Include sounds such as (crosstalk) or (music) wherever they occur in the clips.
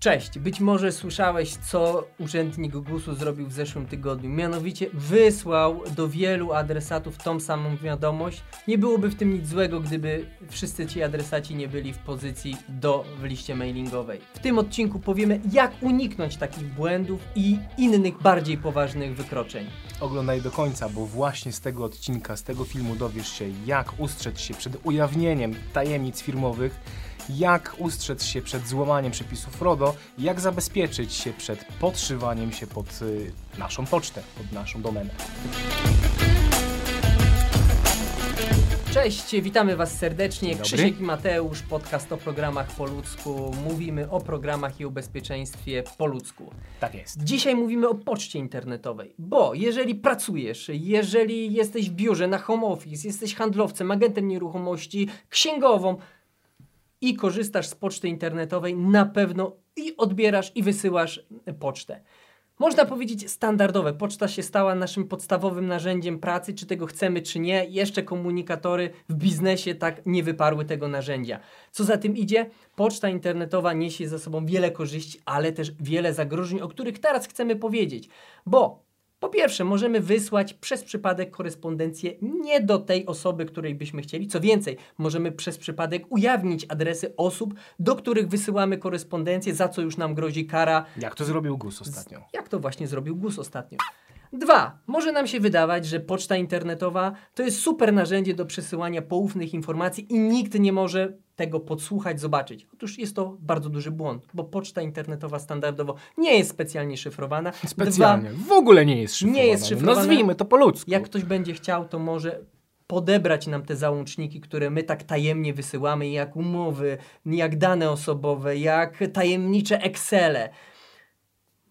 Cześć, być może słyszałeś, co urzędnik GUS-u zrobił w zeszłym tygodniu. Mianowicie wysłał do wielu adresatów tą samą wiadomość. Nie byłoby w tym nic złego, gdyby wszyscy ci adresaci nie byli w pozycji do w liście mailingowej. W tym odcinku powiemy, jak uniknąć takich błędów i innych bardziej poważnych wykroczeń. Oglądaj do końca, bo właśnie z tego odcinka, z tego filmu dowiesz się, jak ustrzec się przed ujawnieniem tajemnic firmowych, jak ustrzec się przed złamaniem przepisów RODO, jak zabezpieczyć się przed podszywaniem się pod y, naszą pocztę, pod naszą domenę. Cześć, witamy Was serdecznie. Krzysiek i Mateusz, podcast o programach po ludzku. Mówimy o programach i o bezpieczeństwie po ludzku. Tak jest. Dzisiaj mówimy o poczcie internetowej, bo jeżeli pracujesz, jeżeli jesteś w biurze, na home office, jesteś handlowcem, agentem nieruchomości, księgową i korzystasz z poczty internetowej, na pewno i odbierasz i wysyłasz pocztę. Można powiedzieć standardowe. Poczta się stała naszym podstawowym narzędziem pracy, czy tego chcemy, czy nie. Jeszcze komunikatory w biznesie tak nie wyparły tego narzędzia. Co za tym idzie, poczta internetowa niesie ze sobą wiele korzyści, ale też wiele zagrożeń, o których teraz chcemy powiedzieć. Bo po pierwsze, możemy wysłać przez przypadek korespondencję nie do tej osoby, której byśmy chcieli. Co więcej, możemy przez przypadek ujawnić adresy osób, do których wysyłamy korespondencję, za co już nam grozi kara Jak to zrobił GUS ostatnio? jak to właśnie zrobił GUS ostatnio. Dwa, może nam się wydawać, że poczta internetowa to jest super narzędzie do przesyłania poufnych informacji i nikt nie może tego podsłuchać, zobaczyć. Otóż jest to bardzo duży błąd, bo poczta internetowa standardowo nie jest specjalnie szyfrowana. Specjalnie. W ogóle nie jest szyfrowane. Nie jest szyfrowane. Nazwijmy to po ludzku. Jak ktoś będzie chciał, to może podebrać nam te załączniki, które my tak tajemnie wysyłamy, jak umowy, jak dane osobowe, jak tajemnicze Excele.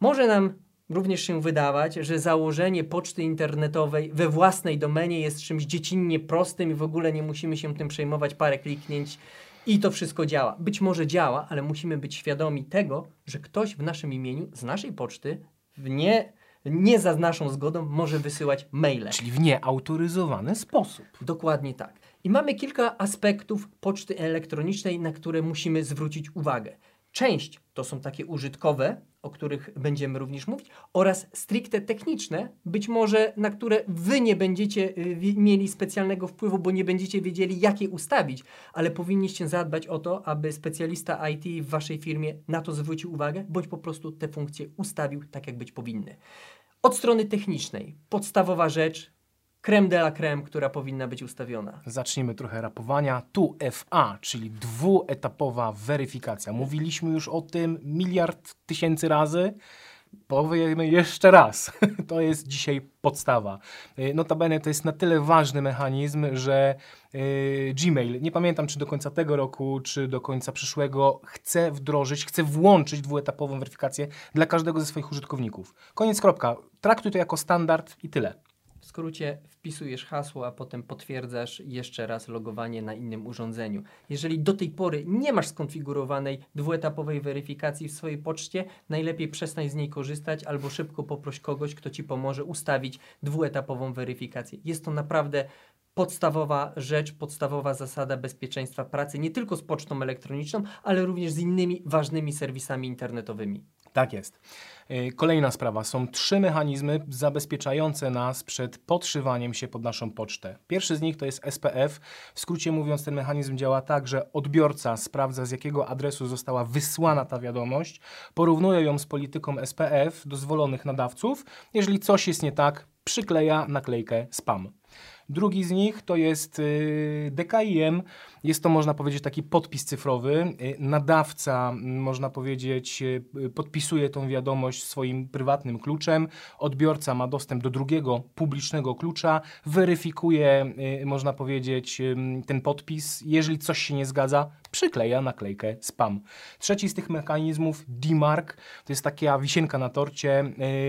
Może nam również się wydawać, że założenie poczty internetowej we własnej domenie jest czymś dziecinnie prostym i w ogóle nie musimy się tym przejmować, parę kliknięć i to wszystko działa. Być może działa, ale musimy być świadomi tego, że ktoś w naszym imieniu z naszej poczty w nie, nie za naszą zgodą może wysyłać maile. Czyli w nieautoryzowany sposób. Dokładnie tak. I mamy kilka aspektów poczty elektronicznej, na które musimy zwrócić uwagę. Część to są takie użytkowe, o których będziemy również mówić, oraz stricte techniczne, być może na które wy nie będziecie y, mieli specjalnego wpływu, bo nie będziecie wiedzieli, jak je ustawić, ale powinniście zadbać o to, aby specjalista IT w waszej firmie na to zwrócił uwagę, bądź po prostu te funkcje ustawił tak, jak być powinny. Od strony technicznej, podstawowa rzecz, creme de la creme, która powinna być ustawiona. Zacznijmy trochę rapowania. Tu FA, czyli dwuetapowa weryfikacja. Mówiliśmy już o tym miliard tysięcy razy. Powiemy jeszcze raz. (laughs) To jest dzisiaj podstawa. Y, Notabene to jest na tyle ważny mechanizm, że y, Gmail, nie pamiętam czy do końca tego roku, czy do końca przyszłego, chce wdrożyć, chce włączyć dwuetapową weryfikację dla każdego ze swoich użytkowników. Koniec, kropka. Traktuj to jako standard i tyle. Skrócie wpisujesz hasło, a potem potwierdzasz jeszcze raz logowanie na innym urządzeniu. Jeżeli do tej pory nie masz skonfigurowanej dwuetapowej weryfikacji w swojej poczcie, najlepiej przestań z niej korzystać albo szybko poproś kogoś, kto ci pomoże ustawić dwuetapową weryfikację. Jest to naprawdę podstawowa rzecz, podstawowa zasada bezpieczeństwa pracy, nie tylko z pocztą elektroniczną, ale również z innymi ważnymi serwisami internetowymi. Tak jest. Y, Kolejna sprawa. Są trzy mechanizmy zabezpieczające nas przed podszywaniem się pod naszą pocztę. Pierwszy z nich to jest SPF. W skrócie mówiąc, ten mechanizm działa tak, że odbiorca sprawdza, z jakiego adresu została wysłana ta wiadomość, porównuje ją z polityką SPF dozwolonych nadawców. Jeżeli coś jest nie tak, przykleja naklejkę spam. Drugi z nich to jest y, DKIM. Jest to, można powiedzieć, taki podpis cyfrowy. Y, Nadawca, można powiedzieć, y, podpisuje tą wiadomość swoim prywatnym kluczem. Odbiorca ma dostęp do drugiego publicznego klucza, weryfikuje, można powiedzieć, ten podpis. Jeżeli coś się nie zgadza, przykleja naklejkę spam. Trzeci z tych mechanizmów, DMARC, to jest taka wisienka na torcie.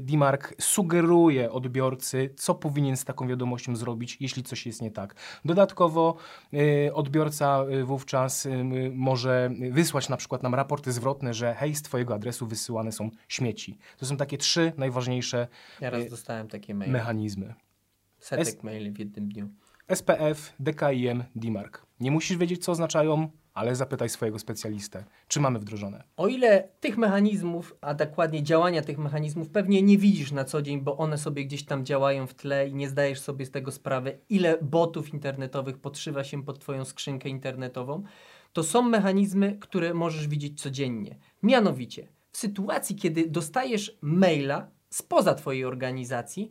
DMARC sugeruje odbiorcy, co powinien z taką wiadomością zrobić, jeśli coś jest nie tak. Dodatkowo y, odbiorca y, wówczas y, może wysłać na przykład nam raporty zwrotne, że hej, z Twojego adresu wysyłane są śmieci. To są takie trzy najważniejsze Ja raz dostałem takie maile. mechanizmy. Setek S- maili w jednym dniu. SPF, DKIM, DMARC. Nie musisz wiedzieć, co oznaczają, ale zapytaj swojego specjalistę, czy mamy wdrożone. O ile tych mechanizmów, a dokładnie działania tych mechanizmów pewnie nie widzisz na co dzień, bo one sobie gdzieś tam działają w tle i nie zdajesz sobie z tego sprawy, ile botów internetowych podszywa się pod Twoją skrzynkę internetową, to są mechanizmy, które możesz widzieć codziennie. Mianowicie, w sytuacji, kiedy dostajesz maila spoza Twojej organizacji,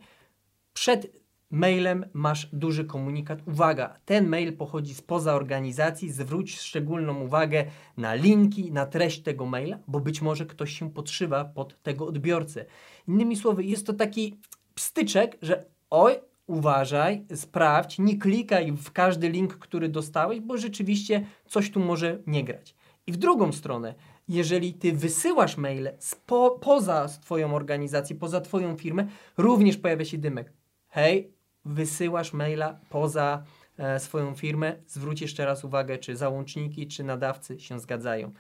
przed mailem masz duży komunikat. Uwaga, ten mail pochodzi spoza organizacji, zwróć szczególną uwagę na linki, na treść tego maila, bo być może ktoś się podszywa pod tego odbiorcę. Innymi słowy, jest to taki pstyczek, że oj, uważaj, sprawdź, nie klikaj w każdy link, który dostałeś, bo rzeczywiście coś tu może nie grać. I w drugą stronę, jeżeli ty wysyłasz maile spo, poza twoją organizację, poza twoją firmę, również pojawia się dymek. Hej, wysyłasz maila poza e, swoją firmę, zwróć jeszcze raz uwagę, czy załączniki, czy nadawcy się zgadzają.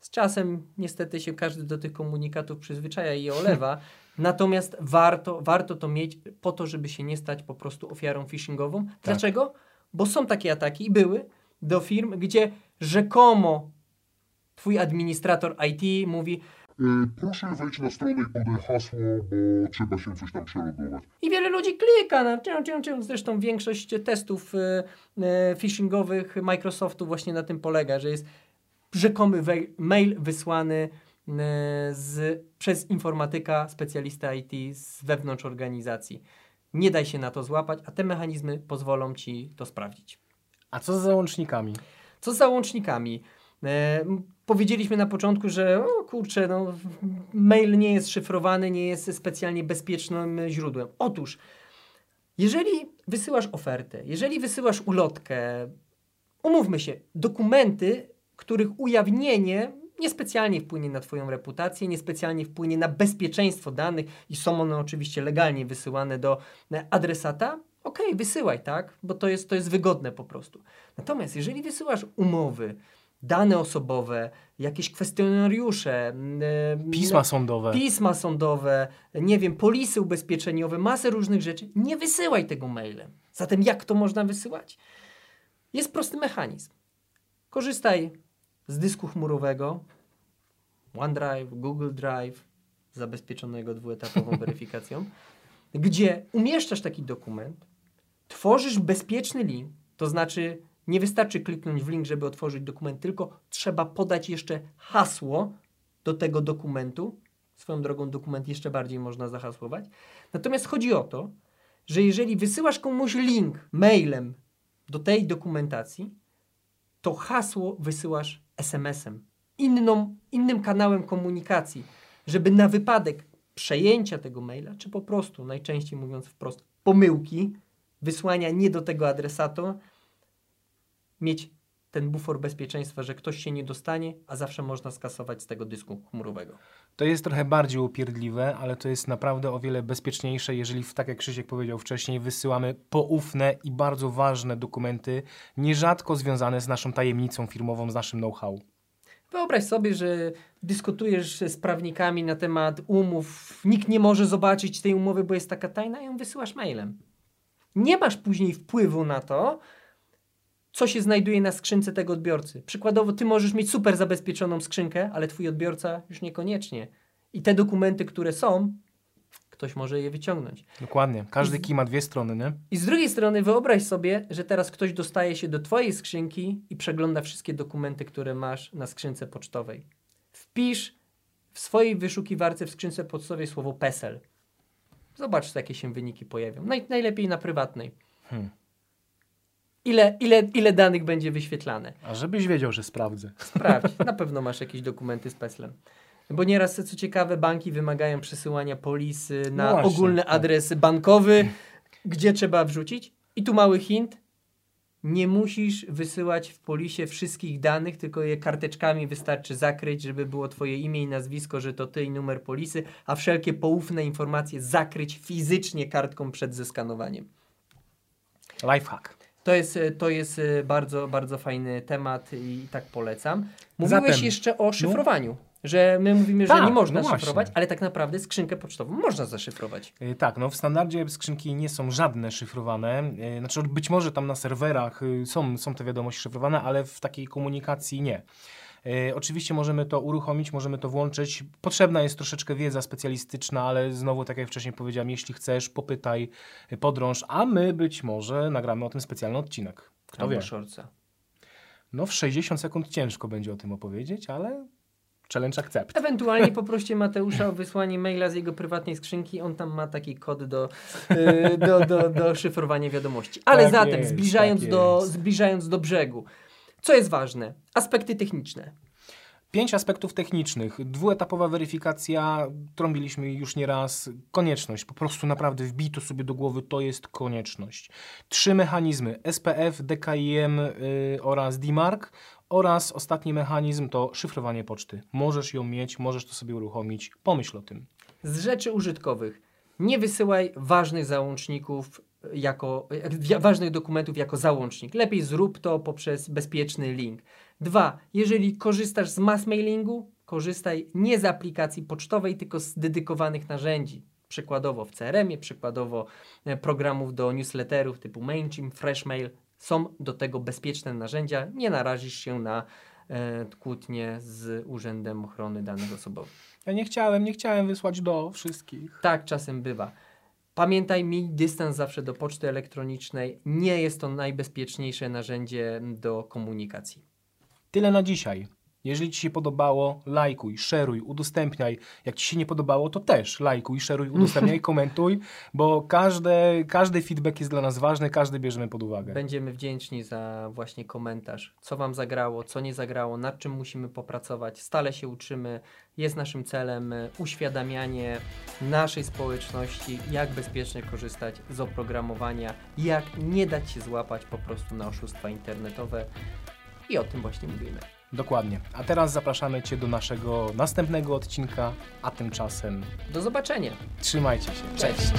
Z czasem niestety się każdy do tych komunikatów przyzwyczaja i je (laughs) olewa, natomiast warto, warto to mieć po to, żeby się nie stać po prostu ofiarą phishingową. Dlaczego? Bo są takie ataki i były do firm, gdzie rzekomo twój administrator IT mówi Proszę wejść na stronę i podaj hasło, bo trzeba się coś tam przelogować. I wiele ludzi klika na cię, cię, cię. Zresztą większość testów e, e, phishingowych Microsoftu właśnie na tym polega, że jest rzekomy mail wysłany z, przez informatyka, specjalista IT z wewnątrz organizacji. Nie daj się na to złapać, a te mechanizmy pozwolą ci to sprawdzić. A co z załącznikami? Co z załącznikami? E, powiedzieliśmy na początku, że o kurczę, no, mail nie jest szyfrowany, nie jest specjalnie bezpiecznym źródłem. Otóż, jeżeli wysyłasz ofertę, jeżeli wysyłasz ulotkę, umówmy się, dokumenty, których ujawnienie niespecjalnie wpłynie na Twoją reputację, niespecjalnie wpłynie na bezpieczeństwo danych i są one oczywiście legalnie wysyłane do e, adresata, okej, wysyłaj, tak? Bo to jest, to jest wygodne po prostu. Natomiast jeżeli wysyłasz umowy, dane osobowe, jakieś kwestionariusze, m, e, Pisma sądowe. pisma sądowe, nie wiem, polisy ubezpieczeniowe, masę różnych rzeczy, nie wysyłaj tego mailem. Zatem jak to można wysyłać? Jest prosty mechanizm. Korzystaj z dysku chmurowego, OneDrive, Google Drive, zabezpieczonego dwuetapową (laughs) weryfikacją, gdzie umieszczasz taki dokument, tworzysz bezpieczny link, to znaczy nie wystarczy kliknąć w link, żeby otworzyć dokument, tylko trzeba podać jeszcze hasło do tego dokumentu. Swoją drogą dokument jeszcze bardziej można zahasłować. Natomiast chodzi o to, że jeżeli wysyłasz komuś link mailem do tej dokumentacji, to hasło wysyłasz SMS-em, inną, innym kanałem komunikacji, żeby na wypadek przejęcia tego maila, czy po prostu, najczęściej mówiąc wprost, pomyłki, wysłania nie do tego adresatu, mieć ten bufor bezpieczeństwa, że ktoś się nie dostanie, a zawsze można skasować z tego dysku chmurowego. To jest trochę bardziej upierdliwe, ale to jest naprawdę o wiele bezpieczniejsze, jeżeli, w, tak jak Krzysiek powiedział wcześniej, wysyłamy poufne i bardzo ważne dokumenty, nierzadko związane z naszą tajemnicą firmową, z naszym know-how. Wyobraź sobie, że dyskutujesz z prawnikami na temat umów, nikt nie może zobaczyć tej umowy, bo jest taka tajna, i ją wysyłasz mailem. Nie masz później wpływu na to, co się znajduje na skrzynce tego odbiorcy. Przykładowo, ty możesz mieć super zabezpieczoną skrzynkę, ale twój odbiorca już niekoniecznie. I te dokumenty, które są, ktoś może je wyciągnąć. Dokładnie. Każdy kij ma dwie strony, nie? I z drugiej strony wyobraź sobie, że teraz ktoś dostaje się do Twojej skrzynki i przegląda wszystkie dokumenty, które masz na skrzynce pocztowej. Wpisz w swojej wyszukiwarce w skrzynce pocztowej słowo PESEL. Zobacz, jakie się wyniki pojawią. Naj, najlepiej na prywatnej. Hmm. Ile, ile, ile danych będzie wyświetlane? A żebyś wiedział, że sprawdzę. Sprawdź, (laughs) na pewno masz jakieś dokumenty z PESEL-em. Bo nieraz, co ciekawe, banki wymagają przesyłania polisy na No właśnie, ogólny tak. adres bankowy, gdzie trzeba wrzucić. I tu mały hint. Nie musisz wysyłać w polisie wszystkich danych, tylko je karteczkami wystarczy zakryć, żeby było twoje imię i nazwisko, że to ty i numer polisy, a wszelkie poufne informacje zakryć fizycznie kartką przed zeskanowaniem. Lifehack. To jest, e, to jest e, bardzo, bardzo fajny temat i tak polecam. Mówiłeś Zatem, jeszcze o szyfrowaniu. Że my mówimy, Tak, że nie można no szyfrować, ale tak naprawdę skrzynkę pocztową można zaszyfrować. Y, Tak, no w standardzie skrzynki nie są żadne szyfrowane. Y, Znaczy być może tam na serwerach y, są, są te wiadomości szyfrowane, ale w takiej komunikacji nie. Y, Oczywiście możemy to uruchomić, możemy to włączyć. Potrzebna jest troszeczkę wiedza specjalistyczna, ale znowu, tak jak wcześniej powiedziałem, jeśli chcesz, popytaj, y, podrąż, a my być może nagramy o tym specjalny odcinek. Kto Albo wie? shortsa. No w 60 sekund ciężko będzie o tym opowiedzieć, ale challenge accept. Ewentualnie (laughs) poproście Mateusza o wysłanie maila z jego prywatnej skrzynki. On tam ma taki kod do, y, (laughs) do, do, do szyfrowania wiadomości. Ale Tak zatem, jest, zbliżając, tak do, jest. zbliżając do brzegu, co jest ważne? Aspekty techniczne. Pięć aspektów technicznych. Dwuetapowa weryfikacja, trąbiliśmy już nieraz. Konieczność, po prostu naprawdę wbij to sobie do głowy, to jest konieczność. Trzy mechanizmy, SPF, DKIM y, oraz DMARC oraz ostatni mechanizm to szyfrowanie poczty. Możesz ją mieć, możesz to sobie uruchomić, pomyśl o tym. Z rzeczy użytkowych. Nie wysyłaj ważnych załączników jako, e, ważnych dokumentów jako załącznik. Lepiej zrób to poprzez bezpieczny link. Dwa, jeżeli korzystasz z mass mailingu, korzystaj nie z aplikacji pocztowej, tylko z dedykowanych narzędzi. Przykładowo w CRM-ie, przykładowo e, programów do newsletterów typu MailChimp, Freshmail. Są do tego bezpieczne narzędzia. Nie narazisz się na e, kłótnie z Urzędem Ochrony Danych Osobowych. Ja nie chciałem, nie chciałem wysłać do wszystkich. Tak czasem bywa. Pamiętaj, miej dystans zawsze do poczty elektronicznej. Nie jest to najbezpieczniejsze narzędzie do komunikacji. Tyle na dzisiaj. Jeżeli Ci się podobało, lajkuj, szeruj, udostępniaj. Jak Ci się nie podobało, to też lajkuj, szeruj, udostępniaj, (laughs) komentuj, bo każde, każdy feedback jest dla nas ważny, każdy bierzemy pod uwagę. Będziemy wdzięczni za właśnie komentarz, co Wam zagrało, co nie zagrało, nad czym musimy popracować. Stale się uczymy. Jest naszym celem e, uświadamianie naszej społeczności, jak bezpiecznie korzystać z oprogramowania, jak nie dać się złapać po prostu na oszustwa internetowe. I o tym właśnie mówimy. Dokładnie. A teraz zapraszamy Cię do naszego następnego odcinka, a tymczasem Do zobaczenia. trzymajcie się. Cześć.